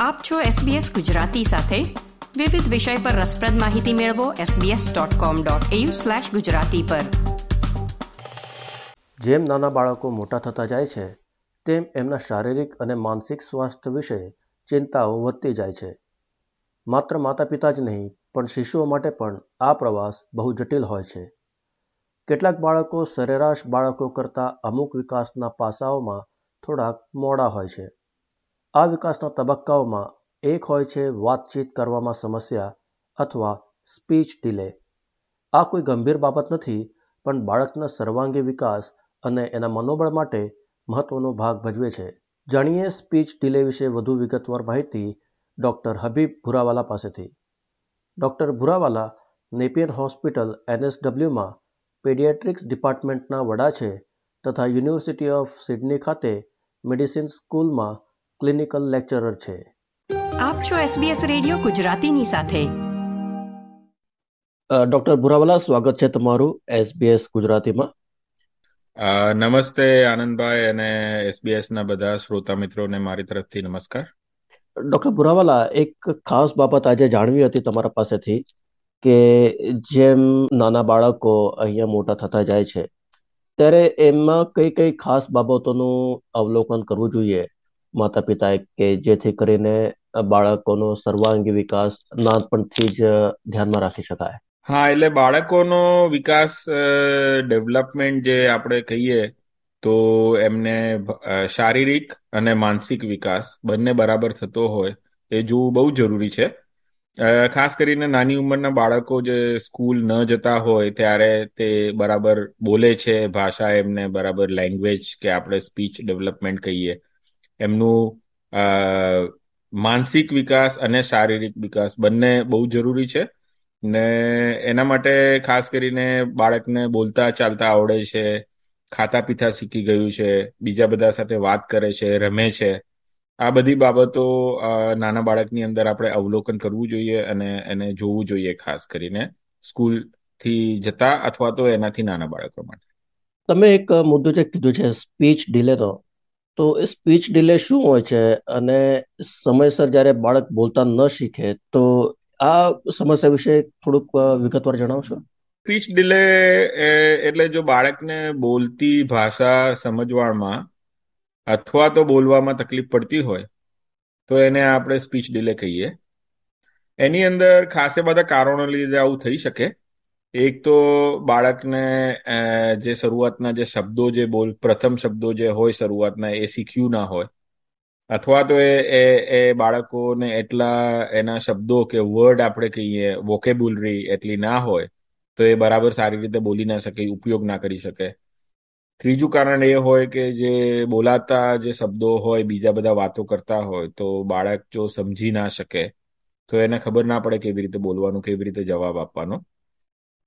આપ છો SBS ગુજરાતી સાથે. વિવિધ વિષય પર રસપ્રદ માહિતી મેળવો sbs.com.au/gujarati પર. જેમ નાના બાળકો મોટા થતા જાય છે, તેમ એમના શારીરિક અને માનસિક સ્વાસ્થ્ય વિશે ચિંતાઓ વધતી જાય છે. માત્ર માતા પિતા જ નહીં, પણ શિશુઓ માટે પણ આ પ્રવાસ બહુ જટિલ હોય છે. કેટલાક બાળકો સરેરાશ બાળકો કરતાં અમુક વિકાસના પાસાઓમાં થોડાક મોડા હોય છે. આ વિકાસના તબક્કાઓમાં એક હોય છે વાતચીત કરવામાં સમસ્યા અથવા સ્પીચ ડિલે. આ કોઈ ગંભીર બાબત નથી, પણ બાળકના સર્વાંગી વિકાસ અને એના મનોબળ માટે મહત્વનો ભાગ ભજવે છે. જાણીએ સ્પીચ ડિલે વિશે વધુ વિગતવાર માહિતી ડૉક્ટર હબીબ ભુરાવાલા પાસેથી. ડૉક્ટર ભુરાવાલા નેપિયર હોસ્પિટલ એનએસડબલ્યુમાં પેડિયાટ્રિક્સ ડિપાર્ટમેન્ટના વડા છે તથા યુનિવર્સિટી ઓફ સિડની ખાતે મેડિસિન સ્કૂલમાં ક્લિનિકલ લેક્ચરર છે. આપ છો SBS રેડિયો ગુજરાતીની સાથે. ડોક્ટર ભુરાવાલા સ્વાગત છે તમારું SBS ગુજરાતીમાં. નમસ્તે આનંદભાઈ અને SBS ના બધા શ્રોતા મિત્રોને મારી તરફથી નમસ્કાર. ડોક્ટર ભુરાવાલા એક ખાસ બાબત આજે જાણવી હતી તમારા પાસેથી કે જેમ નાના બાળકો અહીંયા મોટા થતા જાય છે ત્યારે એમાં કઈ કઈ ખાસ બાબતોનું અવલોકન કરવું જોઈએ? માતા પિતાએ કે જેથી કરીને બાળકોનો સર્વાંગી વિકાસ નાનપણથી જ ધ્યાનમાં રાખી શકાય. હા, એટલે બાળકોનો વિકાસ ડેવલપમેન્ટ જે આપણે કહીએ તો એમને શારીરિક અને માનસિક વિકાસ બંને બરાબર થતો હોય એ જોવું બહુ જરૂરી છે. ખાસ કરીને નાની ઉંમરના બાળકો જે સ્કૂલ ન જતા હોય ત્યારે તે બરાબર બોલે છે, ભાષા એમને બરાબર લેંગ્વેજ કે આપણે સ્પીચ ડેવલપમેન્ટ કહીએ. એમનું માનસિક વિકાસ અને શારીરિક વિકાસ બંને બહુ જરૂરી છે. ને એના માટે ખાસ કરીને બાળકને બોલતા ચાલતા આવડે છે, ખાતા પીતા શીખી ગયું છે, બીજા બધા સાથે વાત કરે છે, રમે છે. આ બધી બાબતો નાના બાળકની અંદર આપણે અવલોકન કરવું જોઈએ અને એને જોવું જોઈએ ખાસ કરીને સ્કૂલથી જતા અથવા તો એનાથી નાના બાળકો માટે. તમે એક મુદ્દો જે કીધું છે, સ્પીચ ડિલેનો. તો એ સ્પીચ ડિલે શું હોય છે? અને સમયસર જ્યારે બાળક બોલતા ન શીખે, તો આ સમસ્યા વિશે થોડુંક વિગતવાર જણાવશો? સ્પીચ ડિલે એટલે જો બાળકને બોલતી ભાષા સમજવામાં અથવા તો બોલવામાં તકલીફ પડતી હોય, તો એને આપણે સ્પીચ ડિલે કહીએ. એની અંદર ખાસે બધા કારણો લીધે આવું થઈ શકે. એક તો બાળકને જે શરૂઆતના જે શબ્દો જે બોલ, પ્રથમ શબ્દો જે હોય શરૂઆતના, એ શીખ્યું ના હોય. અથવા તો એ એ બાળકોને એટલા એના શબ્દો કે વર્ડ આપણે કહીએ વોકેબ્યુલરી એટલી ના હોય, તો એ બરાબર સારી રીતે બોલી ના શકે, ઉપયોગ ના કરી શકે. ત્રીજું કારણ એ હોય કે જે બોલાતા જે શબ્દો હોય, બીજા બધા વાતો કરતા હોય, તો બાળક જો સમજી ના શકે, તો એને ખબર ના પડે કેવી રીતે બોલવાનું, કેવી રીતે જવાબ આપવાનો.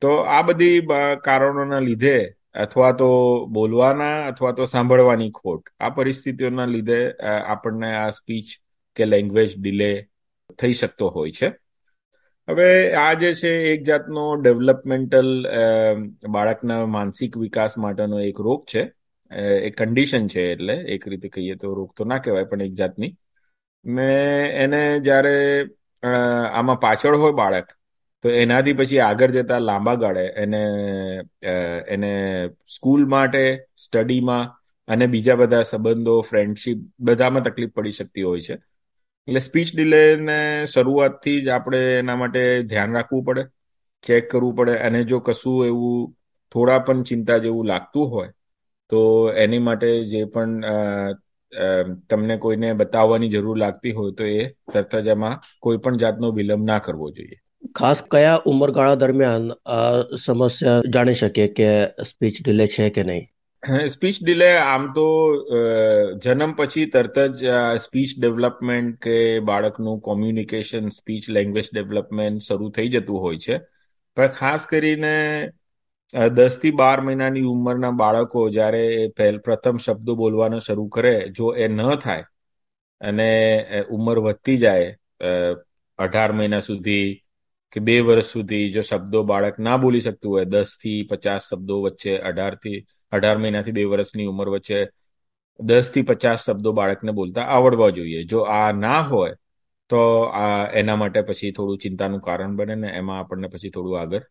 તો આ બધી કારણોના લીધે અથવા તો બોલવાના અથવા તો સાંભળવાની ખોટ, આ પરિસ્થિતિઓના લીધે આપણને આ સ્પીચ કે લેંગ્વેજ ડિલે થઈ શકતો હોય છે. હવે આ જે છે એક જાતનો ડેવલપમેન્ટલ બાળકના માનસિક વિકાસ માટેનો એક રોગ છે. એક કન્ડિશન છે એટલે એક રીતે કહીએ તો રોગ તો ના કહેવાય પણ એક જાતની. મેં એને જ્યારે આમાં પાછળ હોય બાળક તો એનાથી પછી આગળ જતા લાંબા ગાળે એને એને સ્કૂલ માટે, સ્ટડીમાં અને બીજા બધા સંબંધો, ફ્રેન્ડશીપ બધામાં તકલીફ પડી શકતી હોય છે. એટલે સ્પીચ ડિલેને શરૂઆતથી જ આપણે એના માટે ધ્યાન રાખવું પડે, ચેક કરવું પડે, અને જો કશું એવું થોડા પણ ચિંતા જેવું લાગતું હોય, તો એની માટે જે પણ તમને કોઈને બતાવવાની જરૂર લાગતી હોય તો એ તરત જ એમાં કોઈ પણ જાતનો વિલંબ ના કરવો જોઈએ. ખાસ કયા ઉંમરગાળા દરમિયાન આ સમસ્યા જાણી શકીએ કે સ્પીચ ડિલે છે કે નહીં? સ્પીચ ડિલે આમ તો જન્મ પછી તરત જ સ્પીચ ડેવલપમેન્ટ કે બાળકનું કોમ્યુનિકેશન સ્પીચ લેંગ્વેજ ડેવલપમેન્ટ શરૂ થઈ જતું હોય છે. પણ ખાસ કરીને દસથી બાર મહિનાની ઉંમરના બાળકો જ્યારે પહેલ, પ્રથમ શબ્દો બોલવાનો શરૂ કરે, જો એ ન થાય અને ઉંમર વધતી જાય અઢાર મહિના સુધી કે બે વર્ષ સુધી જો શબ્દો બાળક ના બોલી શકતું હોય દસથી પચાસ શબ્દો વચ્ચે અઢારથી અઢાર મહિનાથી બે વર્ષની ઉંમર વચ્ચે દસથી પચાસ શબ્દો બાળકને બોલતા આવડવા જોઈએ. જો આ ના હોય, તો આ એના માટે પછી થોડું ચિંતાનું કારણ બને ને એમાં આપણને પછી થોડું આગળ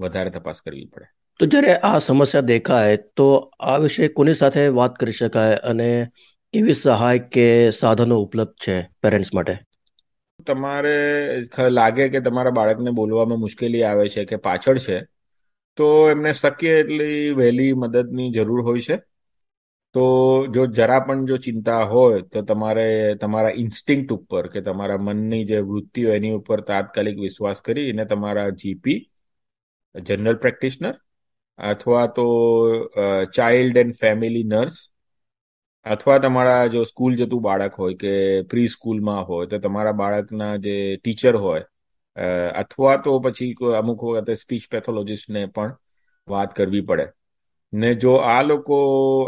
વધારે તપાસ કરવી પડે. તો જ્યારે આ સમસ્યા દેખાય, તો આ વિશે કોની સાથે વાત કરી શકાય અને કેવી સહાય કે સાધનો ઉપલબ્ધ છે પેરેન્ટ્સ માટે? તમારે લાગે કે તમારા બાળકને બોલવામાં મુશ્કેલી આવે છે કે પાછળ છે, તો એમને શક્ય એટલી વહેલી મદદની જરૂર હોય છે. તો જો જરા પણ જો ચિંતા હોય, તો તમારે તમારા ઇન્સ્ટિંક્ટ ઉપર કે તમારા મનની જે વૃત્તિ હોય એની ઉપર તાત્કાલિક વિશ્વાસ કરી અને તમારા જીપી, જનરલ પ્રેક્ટિશનર, અથવા તો ચાઇલ્ડ એન્ડ ફેમિલી નર્સ અથવા તમારા જો સ્કૂલ જતું બાળક હોય કે પ્રી સ્કૂલમાં હોય, તો તમારા બાળકના જે ટીચર હોય અથવા તો પછી અમુક વખતે સ્પીચ પેથોલોજીસ્ટને પણ વાત કરવી પડે. ને જો આ લોકો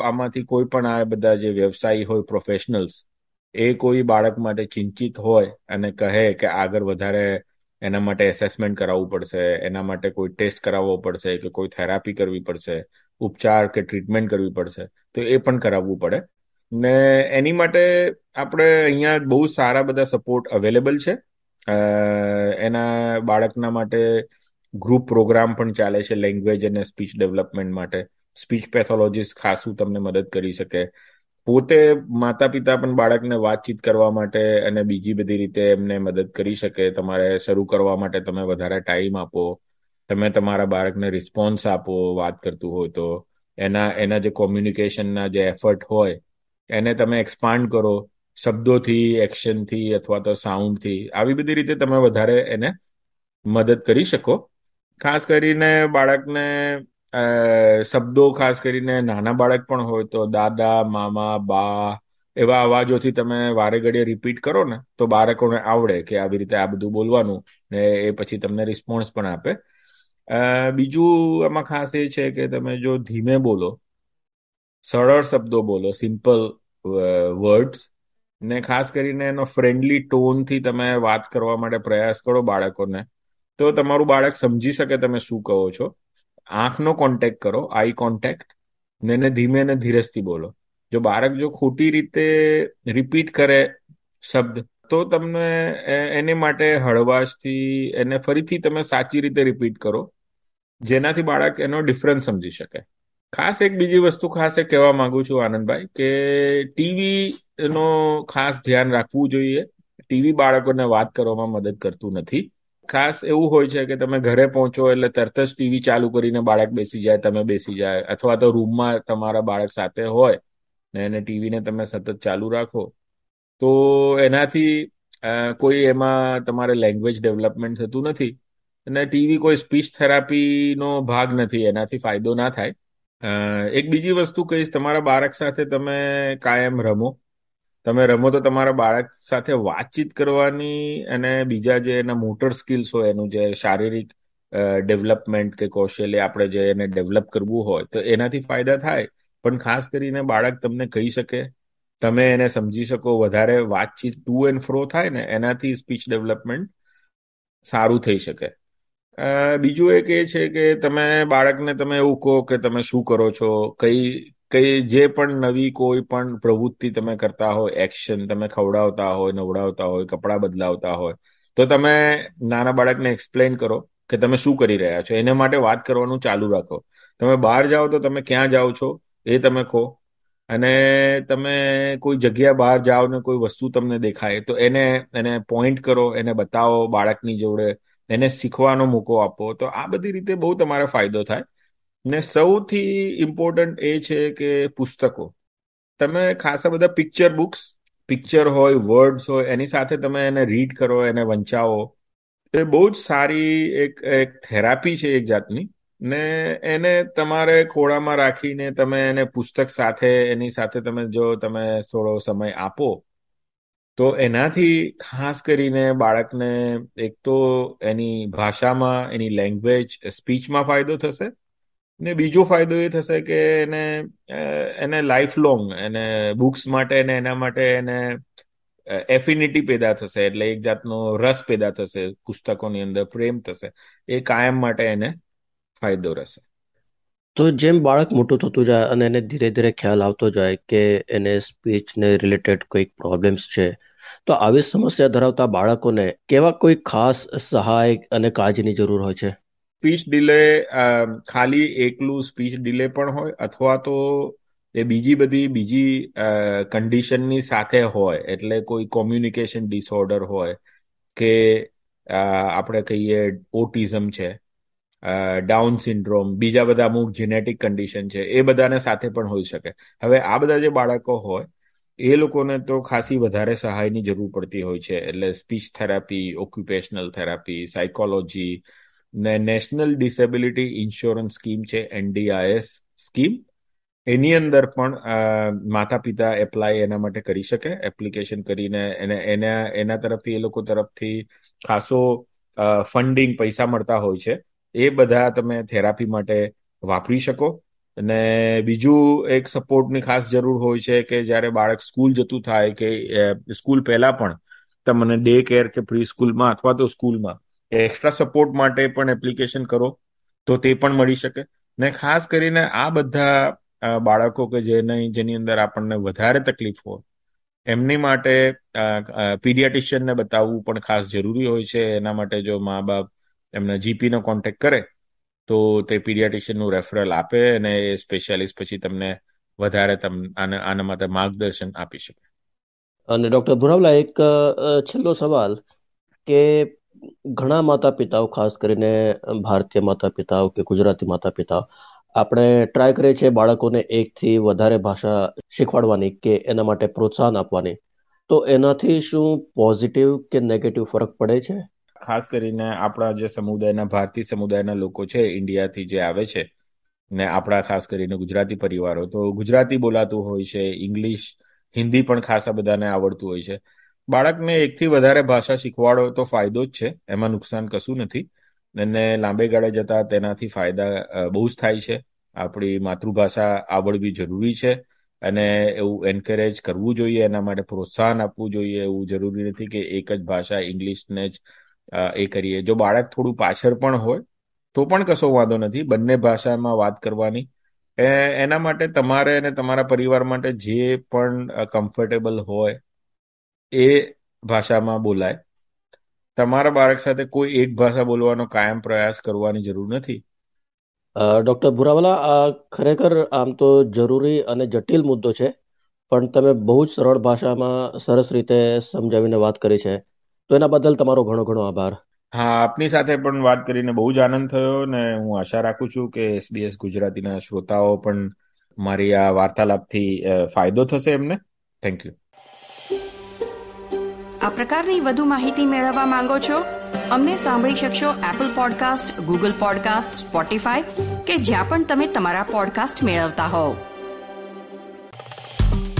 આમાંથી કોઈ પણ આ બધા જે વ્યવસાયી હોય પ્રોફેશનલ્સ એ કોઈ બાળક માટે ચિંતિત હોય અને કહે કે આગળ વધારે એના માટે એસેસમેન્ટ કરાવવું પડશે, એના માટે કોઈ ટેસ્ટ કરાવવો પડશે કે કોઈ થેરાપી કરવી પડશે, ઉપચાર કે ટ્રીટમેન્ટ કરવી પડશે, તો એ પણ કરાવવું પડે. ને એની માટે આપણે અહીંયા બહુ સારા બધા સપોર્ટ અવેલેબલ છે. એના બાળકના માટે ગ્રુપ પ્રોગ્રામ પણ ચાલે છે લેંગ્વેજ અને સ્પીચ ડેવલપમેન્ટ માટે. સ્પીચ પેથોલોજીસ્ટ ખાસું તમને મદદ કરી શકે. પોતે માતા પિતા પણ બાળકને વાતચીત કરવા માટે અને બીજી બધી રીતે એમને મદદ કરી શકે. તમારે શરૂ કરવા માટે તમે વધારે ટાઈમ આપો. તમે તમારા બાળકને રિસ્પોન્સ આપો વાત કરતું હોય તો. એના એના જે કોમ્યુનિકેશનના જે એફર્ટ હોય એને તમે એક્સપાન્ડ કરો, શબ્દોથી એક્શનથી અથવા તો સાઉન્ડથી આવી બધી રીતે તમે વધારે એને મદદ કરી શકો. ખાસ કરીને બાળકને શબ્દો ખાસ કરીને નાના બાળક પણ હોય તો દાદા, મામા, બા, એવા અવાજોથી તમે વારે ઘડીએ રિપીટ કરો ને, તો બાળકોને આવડે કે આવી રીતે આ બધું બોલવાનું ને એ પછી તમને રિસ્પોન્સ પણ આપે. બીજું એમાં ખાસ એ છે કે તમે જો ધીમે બોલો, સરળ શબ્દો બોલો સિમ્પલ વર્ડ્સ ને ખાસ કરીને એનો ફ્રેન્ડલી ટોનથી તમે વાત કરવા માટે પ્રયાસ કરો બાળકોને, તો તમારું બાળક સમજી શકે તમે શું કહો છો. આંખનો કોન્ટેક્ટ કરો આઈ કોન્ટેક્ટ ને એને ધીમે ને ધીરજથી બોલો. જો બાળક જો ખોટી રીતે રિપીટ કરે શબ્દ, તો તમને એને માટે હળવાશથી એને ફરીથી તમે સાચી રીતે રિપીટ કરો, જેનાથી બાળક એનો ડિફરન્સ સમજી શકે. ખાસ એક બીજી વસ્તુ ખાસ એ કહેવા માંગુ છું આનંદભાઈ કે ટીવી નો ખાસ ધ્યાન રાખવું જોઈએ. ટીવી બાળકોને વાત કરવામાં મદદ કરતું નથી. ખાસ એવું હોય છે કે તમે ઘરે પહોંચો એટલે તરત જ ટીવી ચાલુ કરીને બાળક બેસી જાય, તમે બેસી જાય અથવા તો રૂમમાં તમારા બાળક સાથે હોય ને એને ટીવીને તમે સતત ચાલુ રાખો. તો એનાથી કોઈ એમાં તમારે લેંગ્વેજ ડેવલપમેન્ટ થતું નથી. અને ટીવી કોઈ સ્પીચ થેરાપીનો ભાગ નથી, એનાથી ફાયદો ના થાય. એક બીજી વસ્તુ કહીશ, તમારા બાળક સાથે તમે કાયમ રમો. તમે રમો તો તમારા બાળક સાથે વાતચીત કરવાની અને બીજા જે એના મોટર સ્કિલ્સ હોય, એનું જે શારીરિક ડેવલપમેન્ટ કે કૌશલ્ય આપણે જે એને ડેવલપ કરવું હોય, તો એનાથી ફાયદા થાય. પણ ખાસ કરીને બાળક તમને કહી શકે, તમે એને સમજી શકો, વધારે વાતચીત ટુ એન્ડ ફ્રો થાય ને, એનાથી સ્પીચ ડેવલપમેન્ટ સારું થઈ શકે. બીજું એક એ છે કે તમે બાળકને તમે એવું કહો કે તમે શું કરો છો? કઈ કઈ જે પણ નવી કોઈ પણ પ્રવૃત્તિ તમે કરતા હોય, એક્શન, તમે ખવડાવતા હોય, નવડાવતા હોય, કપડાં બદલાવતા હોય, તો તમે નાના બાળકને એક્સપ્લેન કરો કે તમે શું કરી રહ્યા છો? એને માટે વાત કરવાનું ચાલુ રાખો. તમે બહાર જાઓ તો તમે ક્યાં જાઓ છો એ તમે કહો. અને તમે કોઈ જગ્યા બહાર જાઓ ને કોઈ વસ્તુ તમને દેખાય તો એને એને પોઈન્ટ કરો, એને બતાવો બાળકની જોડે. એને શીખવાનો મોકો આપો. તો આ બધી રીતે બહુ તમારે ફાયદો થાય. ને સૌથી ઇમ્પોર્ટન્ટ એ છે કે પુસ્તકો. તમે ખાસા બધા પિક્ચર બુક્સ પિક્ચર હોય વર્ડ્સ હોય, એની સાથે તમે એને રીડ કરો, એને વંચાવો. એ બહુ જ સારી એક એક થેરાપી છે એક જાતની. ને એને તમારે ખોળામાં રાખીને તમે એને પુસ્તક સાથે, એની સાથે તમે જો તમે થોડો સમય આપો તો એનાથી ખાસ કરીને બાળકને એક તો એની ભાષામાં, એની લેંગ્વેજ સ્પીચમાં ફાયદો થશે ને બીજો ફાયદો એ થશે કે એને એને લાઈફ લોંગ એને બુક્સ માટે ને એના માટે એને એફિનિટી પેદા થશે, એટલે એક જાતનો રસ પેદા થશે, પુસ્તકોની અંદર પ્રેમ થશે, એ કાયમ માટે એને ફાયદો રહેશે. તો જેમ બાળક મોટું થતું જાય અને એને ધીરે ધીરે ખ્યાલ આવતો જાય કે એને સ્પીચ ને રિલેટેડ કોઈક પ્રોબ્લેમ્સ છે, તો આવી સમસ્યા ધરાવતા બાળકોને કેવા કોઈ ખાસ સહાય અને કાળજીની જરૂર હોય છે? સ્પીચ ડિલે ખાલી એકલું સ્પીચ ડિલે પણ હોય અથવા તો એ બીજી બધી, બીજી કન્ડિશનની સાથે હોય, એટલે કોઈ કોમ્યુનિકેશન ડિસઓર્ડર હોય કે આપણે કહીએ ઓટિઝમ છે. ડાઉન સિન્ડ્રોમ બીજા બધા અમુક જેનેટિક કન્ડિશન છે, એ બધાને સાથે પણ હોઈ શકે. હવે આ બધા જે બાળકો હોય, એ લોકોને તો ખાસી વધારે સહાયની જરૂર પડતી હોય છે. એટલે speech therapy occupational therapy psychology ને નેશનલ ડિસેબિલિટી ઇન્સ્યોરન્સ સ્કીમ છે એનડીઆઈએસ સ્કીમ એની અંદર પણ માતા પિતા એપ્લાય એના માટે કરી શકે એપ્લિકેશન કરીને એને, એના એના તરફથી, એ લોકો તરફથી ખાસો ફંડિંગ પૈસા મળતા હોય છે. એ બધા તમે થેરાપી માટે વાપરી શકો. અને બીજું એક સપોર્ટની ખાસ જરૂર હોય છે કે જ્યારે બાળક સ્કૂલ જતું થાય કે સ્કૂલ પહેલા પણ તમને ડે કેર કે પ્રી સ્કૂલમાં અથવા તો સ્કૂલમાં એક્સ્ટ્રા સપોર્ટ માટે પણ એપ્લિકેશન કરો તો તે પણ મળી શકે. ને ખાસ કરીને આ બધા બાળકો કે જેની જેની અંદર આપણને વધારે તકલીફ હોય, એમની માટે પીડિયાટિશિયનને બતાવવું પણ ખાસ જરૂરી હોય છે. એના માટે જો મા બાપ એમના જીપીનો કોન્ટેક કરે, તો તે પીડિયાટિશિયનનું રેફરલ આપે અને એ સ્પેશિયાલિસ્ટ પછી તમને વધારે તમને આના માટે માર્ગદર્શન આપી શકે. અને ડોક્ટર ભુરાવલા એક છેલ્લો સવાલ કે ઘણા માતા પિતાઓ ખાસ કરીને ભારતીય માતા પિતાઓ કે ગુજરાતી માતા પિતાઓ આપણે ટ્રાય કરીએ છીએ બાળકોને એકથી વધારે ભાષા શીખવાડવાની કે એના માટે પ્રોત્સાહન આપવાની. તો એનાથી શું પોઝિટિવ કે નેગેટિવ ફરક પડે છે? ખાસ કરીને આપણા જે સમુદાયના, ભારતીય સમુદાયના લોકો છે, ઇન્ડિયાથી જે આવે છે, ને આપણા ખાસ કરીને ગુજરાતી પરિવારો, તો ગુજરાતી બોલાતું હોય છે, ઇંગ્લિશ, હિન્દી પણ ખાસા બધાને આવડતું હોય છે. બાળકને એકથી વધારે ભાષા શીખવાડો તો ફાયદો જ છે, એમાં નુકસાન કશું નથી. અને લાંબે ગાળે જતા તેનાથી ફાયદા બહુ જ થાય છે. આપણી માતૃભાષા આવડવી જરૂરી છે અને એવું એન્કરેજ કરવું જોઈએ, એના માટે પ્રોત્સાહન આપવું જોઈએ. એવું જરૂરી નથી કે એક જ ભાષા ઇંગ્લિશને જ એ કરીએ. જો બાળક થોડું પાછળ પણ હોય, તો પણ કશો વાંધો નથી. બંને ભાષામાં વાત કરવાની. એના માટે તમારે અને તમારા પરિવાર માટે જે પણ કમ્ફર્ટેબલ હોય, એ ભાષામાં બોલાય. તમારા બાળક સાથે કોઈ એક ભાષા બોલવાનો કાયમ પ્રયાસ કરવાની જરૂર નથી. ડૉક્ટર ભુરાવાલા આ ખરેખર આમ તો જરૂરી અને જટિલ મુદ્દો છે, પણ તમે બહુ જ સરળ ભાષામાં સરસ રીતે સમજાવીને વાત કરી છે. તો એના બદલ તમારો ઘણો ઘણો આભાર. હા આપની સાથે પણ વાત કરીને બહુ જ આનંદ થયો ને હું આશા રાખું છું કે એસબીએસ ગુજરાતીના શ્રોતાઓ પણ મારી આ વાર્તાલાપથી ફાયદો થશે એમને. થેન્ક યુ આ પ્રકારની વધુ માહિતી મેળવવા માંગો છો અમને સાંભળી શકશો Apple podcast Google podcast Spotify કે જ્યાં પણ તમે તમારા પોડકાસ્ટ મેળવતા હોવ.